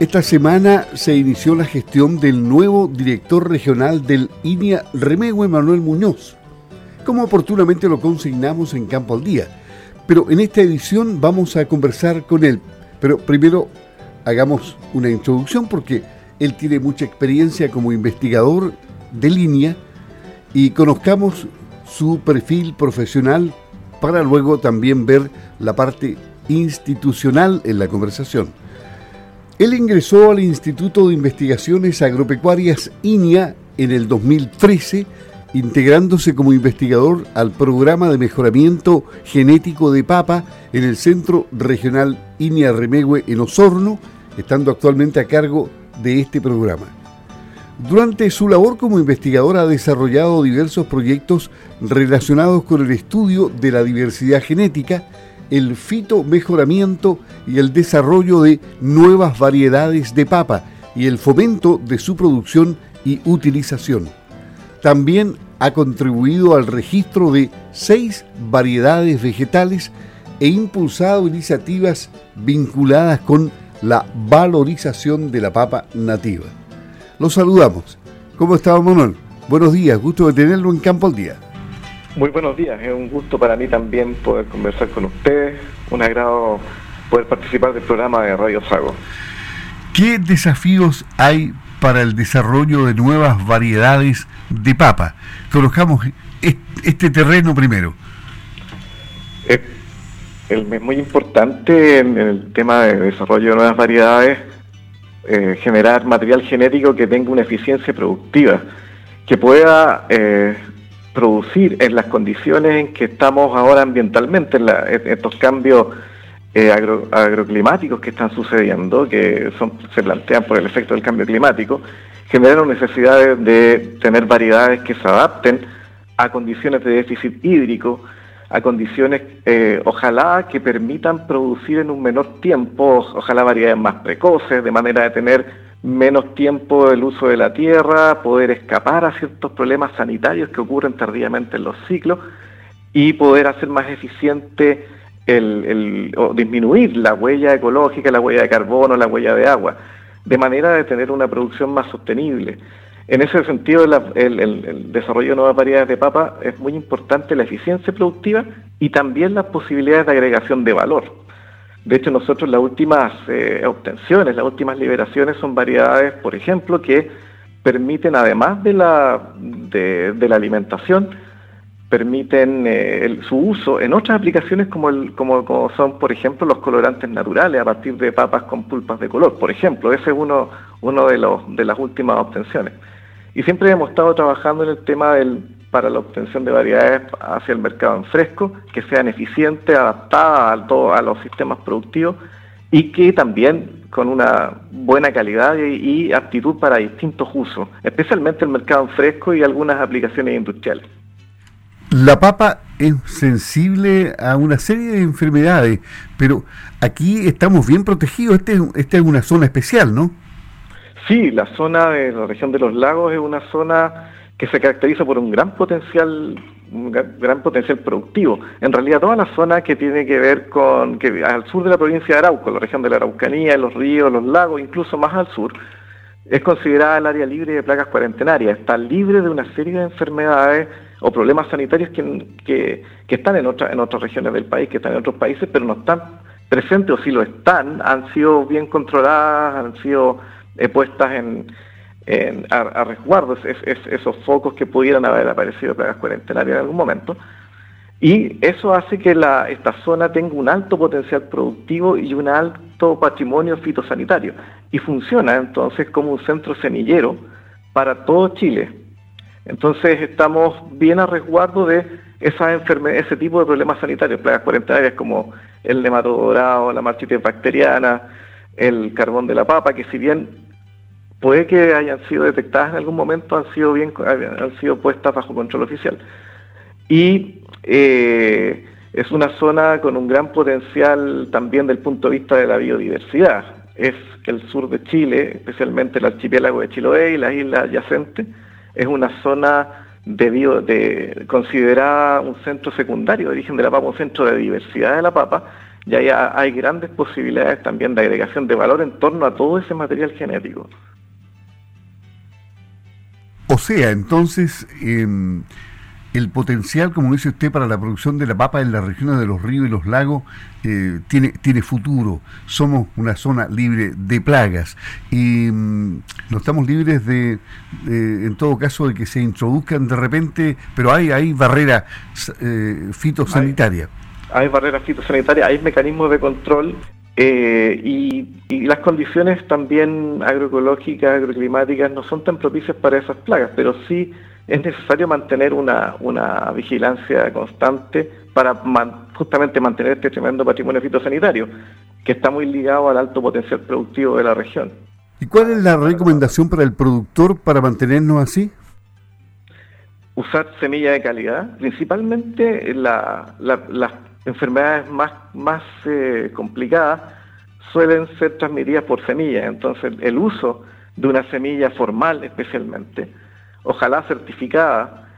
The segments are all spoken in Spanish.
Esta semana se inició la gestión del nuevo director regional del INIA Remegüe Manuel Muñoz, como oportunamente lo consignamos en Campo al Día. Pero en esta edición vamos a conversar con él. Pero primero hagamos una introducción porque él tiene mucha experiencia como investigador de línea y conozcamos su perfil profesional para luego también ver la parte institucional en la conversación. Él ingresó al Instituto de Investigaciones Agropecuarias INIA en el 2013, integrándose como investigador al programa de mejoramiento genético de papa en el Centro Regional INIA Remegüe en Osorno, estando actualmente a cargo de este programa. Durante su labor como investigador ha desarrollado diversos proyectos relacionados con el estudio de la diversidad genética, el fitomejoramiento y el desarrollo de nuevas variedades de papa y el fomento de su producción y utilización. También ha contribuido al registro de seis variedades vegetales e impulsado iniciativas vinculadas con la valorización de la papa nativa. Los saludamos. ¿Cómo está, Manuel? Buenos días, gusto de tenerlo en Campo al Día. Muy buenos días, es un gusto para mí también poder conversar con ustedes, un agrado poder participar del programa de Radio Sago. ¿Qué desafíos hay para el desarrollo de nuevas variedades de papa? Conozcamos este terreno primero. Es, muy importante en el tema de desarrollo de nuevas variedades eh, generar material genético que tenga una eficiencia productiva, que pueda eh, producir en las condiciones en que estamos ahora ambientalmente, en, estos cambios eh, agroclimáticos que están sucediendo, que son, se plantean por el efecto del cambio climático, generan necesidad de, tener variedades que se adapten a condiciones de déficit hídrico, a condiciones, eh, ojalá que permitan producir en un menor tiempo, ojalá variedades más precoces, de manera de tener menos tiempo del uso de la tierra, poder escapar a ciertos problemas sanitarios que ocurren tardíamente en los ciclos y poder hacer más eficiente el, o disminuir la huella ecológica, la huella de carbono, la huella de agua, de manera de tener una producción más sostenible. En ese sentido, el, el, desarrollo de nuevas variedades de papa es muy importante la eficiencia productiva y también las posibilidades de agregación de valor. De hecho, nosotros las últimas eh, obtenciones, las últimas liberaciones son variedades, por ejemplo, que permiten, además de la, de, la alimentación, permiten eh, su uso en otras aplicaciones como, como, son, por ejemplo, los colorantes naturales a partir de papas con pulpas de color, por ejemplo. Ese es uno, uno de, los, de las últimas obtenciones. Y siempre hemos estado trabajando en el tema del para la obtención de variedades hacia el mercado en fresco, que sean eficientes, adaptadas a, a los sistemas productivos y que también con una buena calidad y, aptitud para distintos usos, especialmente el mercado en fresco y algunas aplicaciones industriales. La papa es sensible a una serie de enfermedades, pero aquí estamos bien protegidos. Este, esta es una zona especial, ¿no? Sí, la zona de la región de los lagos es una zona que se caracteriza por un gran potencial un gran potencial productivo. En realidad toda la zona que tiene que ver con, que al sur de la provincia de Arauco, la región de la Araucanía, los ríos, los lagos, incluso más al sur, es considerada el área libre de plagas cuarentenarias, está libre de una serie de enfermedades o problemas sanitarios que, que, están en, otra, en otras regiones del país, que están en otros países, pero no están presentes o si lo están, han sido bien controladas, han sido eh, puestas en, a, resguardo esos focos que pudieran haber aparecido plagas cuarentenarias en algún momento. Y eso hace que esta zona tenga un alto potencial productivo y un alto patrimonio fitosanitario. Y funciona entonces como un centro semillero para todo Chile. Entonces estamos bien a resguardo de esa ese tipo de problemas sanitarios, plagas cuarentenarias como el nematodo dorado, la marchitis bacteriana, el carbón de la papa, que si bien puede que hayan sido detectadas en algún momento, han sido, bien, han sido puestas bajo control oficial. Y eh, es una zona con un gran potencial también del punto de vista de la biodiversidad. Es el sur de Chile, especialmente el archipiélago de Chiloé y las islas adyacentes, es una zona de, de considerada un centro secundario de origen de la papa, un centro de diversidad de la papa, y hay, hay grandes posibilidades también de agregación de valor en torno a todo ese material genético. O sea, entonces, em, el potencial, como dice usted, para la producción de la papa en las regiones de los ríos y los lagos eh, tiene, tiene futuro. Somos una zona libre de plagas y mm, no estamos libres de, en todo caso, de que se introduzcan de repente, pero hay, hay barrera eh, fitosanitaria. Hay, hay barreras fitosanitarias, hay mecanismos de control eh, y, las condiciones también agroecológicas, agroclimáticas no son tan propicias para esas plagas, pero sí es necesario mantener una, vigilancia constante para justamente mantener este tremendo patrimonio fitosanitario, que está muy ligado al alto potencial productivo de la región. ¿Y cuál es la recomendación para el productor para mantenernos así? Usar semilla de calidad, principalmente la, las enfermedades más, más eh, complicadas suelen ser transmitidas por semillas, entonces el uso de una semilla formal especialmente, ojalá certificada,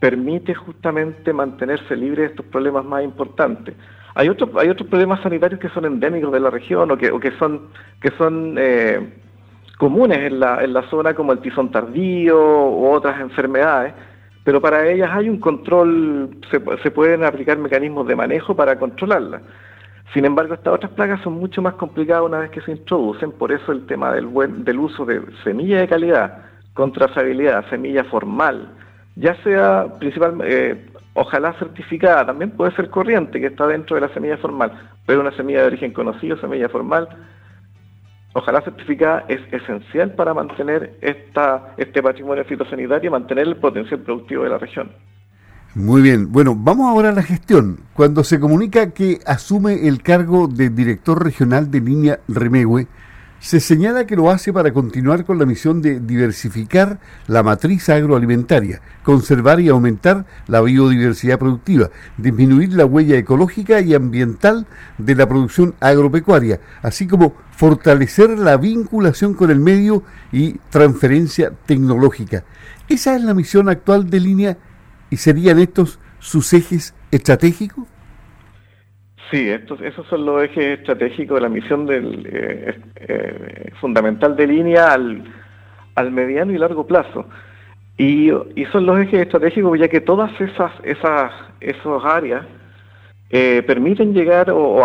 permite justamente mantenerse libre de estos problemas más importantes. Hay otros hay otros problemas sanitarios que son endémicos de la región o que, o que son que son eh, comunes en la, en la zona como el tizón tardío u otras enfermedades pero para ellas hay un control, se, pueden aplicar mecanismos de manejo para controlarlas. Sin embargo, estas otras plagas son mucho más complicadas una vez que se introducen, por eso el tema del, uso de semilla de calidad, trazabilidad, semilla formal, ya sea principalmente, eh, ojalá certificada, también puede ser corriente, que está dentro de la semilla formal, pero una semilla de origen conocido, semilla formal, ojalá certificada es esencial para mantener esta, este patrimonio fitosanitario y mantener el potencial productivo de la región. Muy bien, bueno, vamos ahora a la gestión. Cuando se comunica que asume el cargo de director regional de línea Remegüe, se señala que lo hace para continuar con la misión de diversificar la matriz agroalimentaria, conservar y aumentar la biodiversidad productiva, disminuir la huella ecológica y ambiental de la producción agropecuaria, así como fortalecer la vinculación con el medio y transferencia tecnológica. Esa es la misión actual de línea y serían estos sus ejes estratégicos. Sí, estos, esos son los ejes estratégicos de la misión del, eh, eh, fundamental de línea al, mediano y largo plazo. Y, son los ejes estratégicos ya que todas esas, esas, esas áreas eh, permiten llegar o,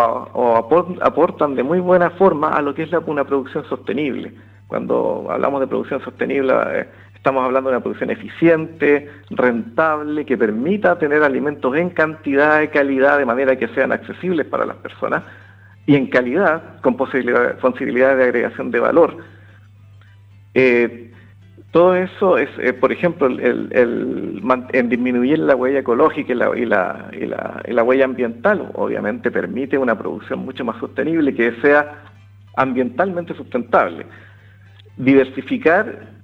aportan de muy buena forma a lo que es una producción sostenible. Cuando hablamos de producción sostenible, Estamos hablando de una producción eficiente, rentable, que permita tener alimentos en cantidad y calidad de manera que sean accesibles para las personas y en calidad con posibilidades de agregación de valor. Eh, todo eso es, eh, por ejemplo, el, en disminuir la huella ecológica y la, y la huella ambiental, obviamente permite una producción mucho más sostenible que sea ambientalmente sustentable. Diversificar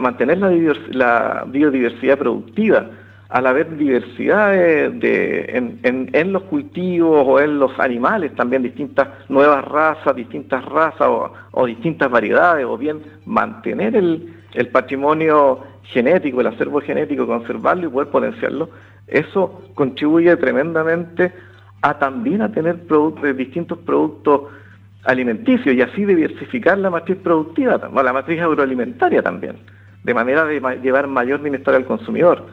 mantener la, biodiversidad productiva, al haber diversidad de, en, los cultivos o en los animales, también distintas nuevas razas, distintas razas o, distintas variedades, o bien mantener el, patrimonio genético, el acervo genético, conservarlo y poder potenciarlo, eso contribuye tremendamente a también a tener productos, distintos productos alimenticio y así diversificar la matriz productiva, la matriz agroalimentaria también, de manera de llevar mayor bienestar al consumidor.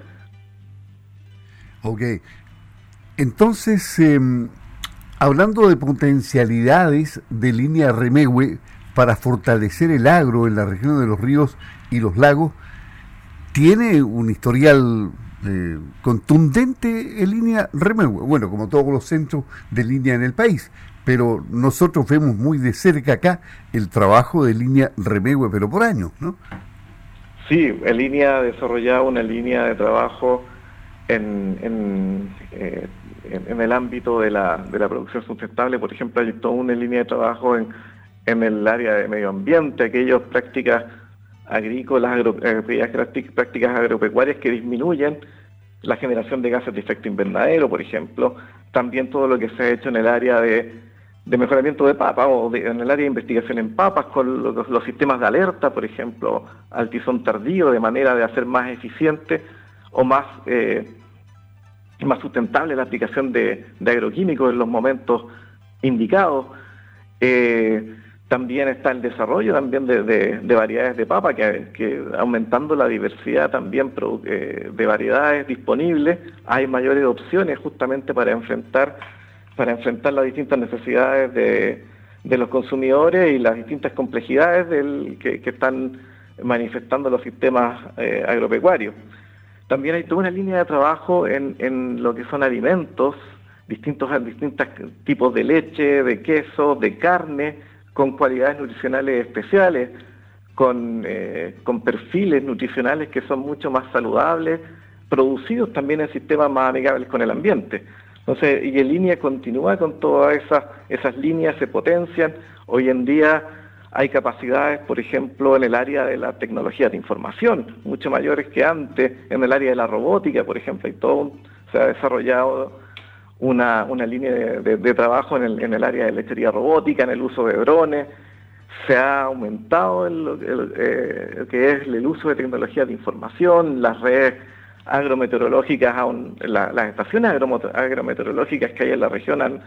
Ok. Entonces, em, hablando de potencialidades de línea Remegüe para fortalecer el agro en la región de los ríos y los lagos, tiene un historial eh, contundente en línea Remegüe, bueno, como todos los centros de línea en el país, pero nosotros vemos muy de cerca acá el trabajo de línea Remegüe, pero por años, ¿no? Sí, en línea ha desarrollado una línea de trabajo en, en, eh, el ámbito de la, de la producción sustentable. Por ejemplo, hay toda una línea de trabajo en, en el área de medio ambiente, aquellas prácticas agrícolas, agro, eh, prácticas agropecuarias que disminuyen la generación de gases de efecto invernadero, por ejemplo. También todo lo que se ha hecho en el área de de mejoramiento de papas o en el área de investigación en papas con los, sistemas de alerta, por ejemplo, al tizón tardío, de manera de hacer más eficiente o más, eh, más sustentable la aplicación de, agroquímicos en los momentos indicados. Eh, también está el desarrollo también de, variedades de papa, que, aumentando la diversidad también eh, de variedades disponibles, hay mayores opciones justamente para enfrentar, para enfrentar las distintas necesidades de, los consumidores y las distintas complejidades del, que, están manifestando los sistemas eh, agropecuarios. También hay toda una línea de trabajo en, en lo que son alimentos, distintos, distintos tipos de leche, de queso, de carne, con cualidades nutricionales especiales, con, eh, con perfiles nutricionales que son mucho más saludables, producidos también en sistemas más amigables con el ambiente. Entonces, y en línea continúa con todas esas, esas líneas, se potencian. Hoy en día hay capacidades, por ejemplo, en el área de la tecnología de información, mucho mayores que antes, en el área de la robótica, por ejemplo, y todo se ha desarrollado una, línea de, trabajo en el, en el, área de lechería robótica, en el uso de drones, se ha aumentado el, eh, que es el uso de tecnología de información, las redes agrometeorológicas, las estaciones agrometeorológicas que hay en la región han,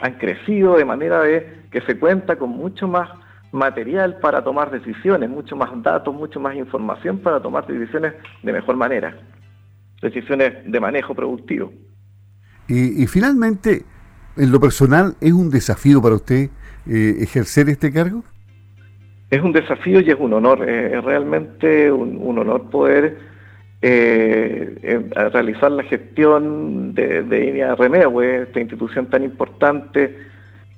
han crecido de manera de que se cuenta con mucho más material para tomar decisiones, mucho más datos, mucho más información para tomar decisiones de mejor manera, decisiones de manejo productivo. Y, finalmente, en lo personal, ¿es un desafío para usted eh, ejercer este cargo? Es un desafío y es un honor, es realmente un, honor poder eh, realizar la gestión de, de INEA Remewe, esta institución tan importante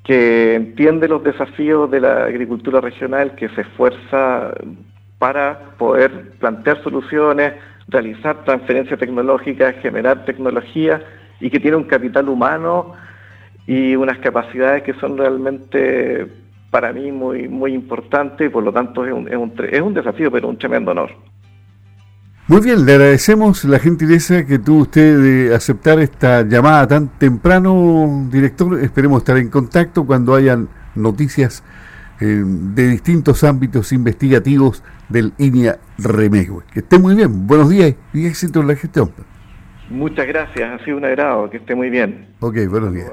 que entiende los desafíos de la agricultura regional, que se esfuerza para poder plantear soluciones, realizar transferencias tecnológicas, generar tecnología y que tiene un capital humano y unas capacidades que son realmente para mí muy, muy importantes y por lo tanto es un, es un, es un desafío, pero un tremendo honor. Muy bien, le agradecemos la gentileza que tuvo usted de aceptar esta llamada tan temprano, director. Esperemos estar en contacto cuando hayan noticias eh, de distintos ámbitos investigativos del INIA Remegue. Que esté muy bien, buenos días y éxito en la gestión. Muchas gracias, ha sido un agrado, que esté muy bien. Ok, buenos días.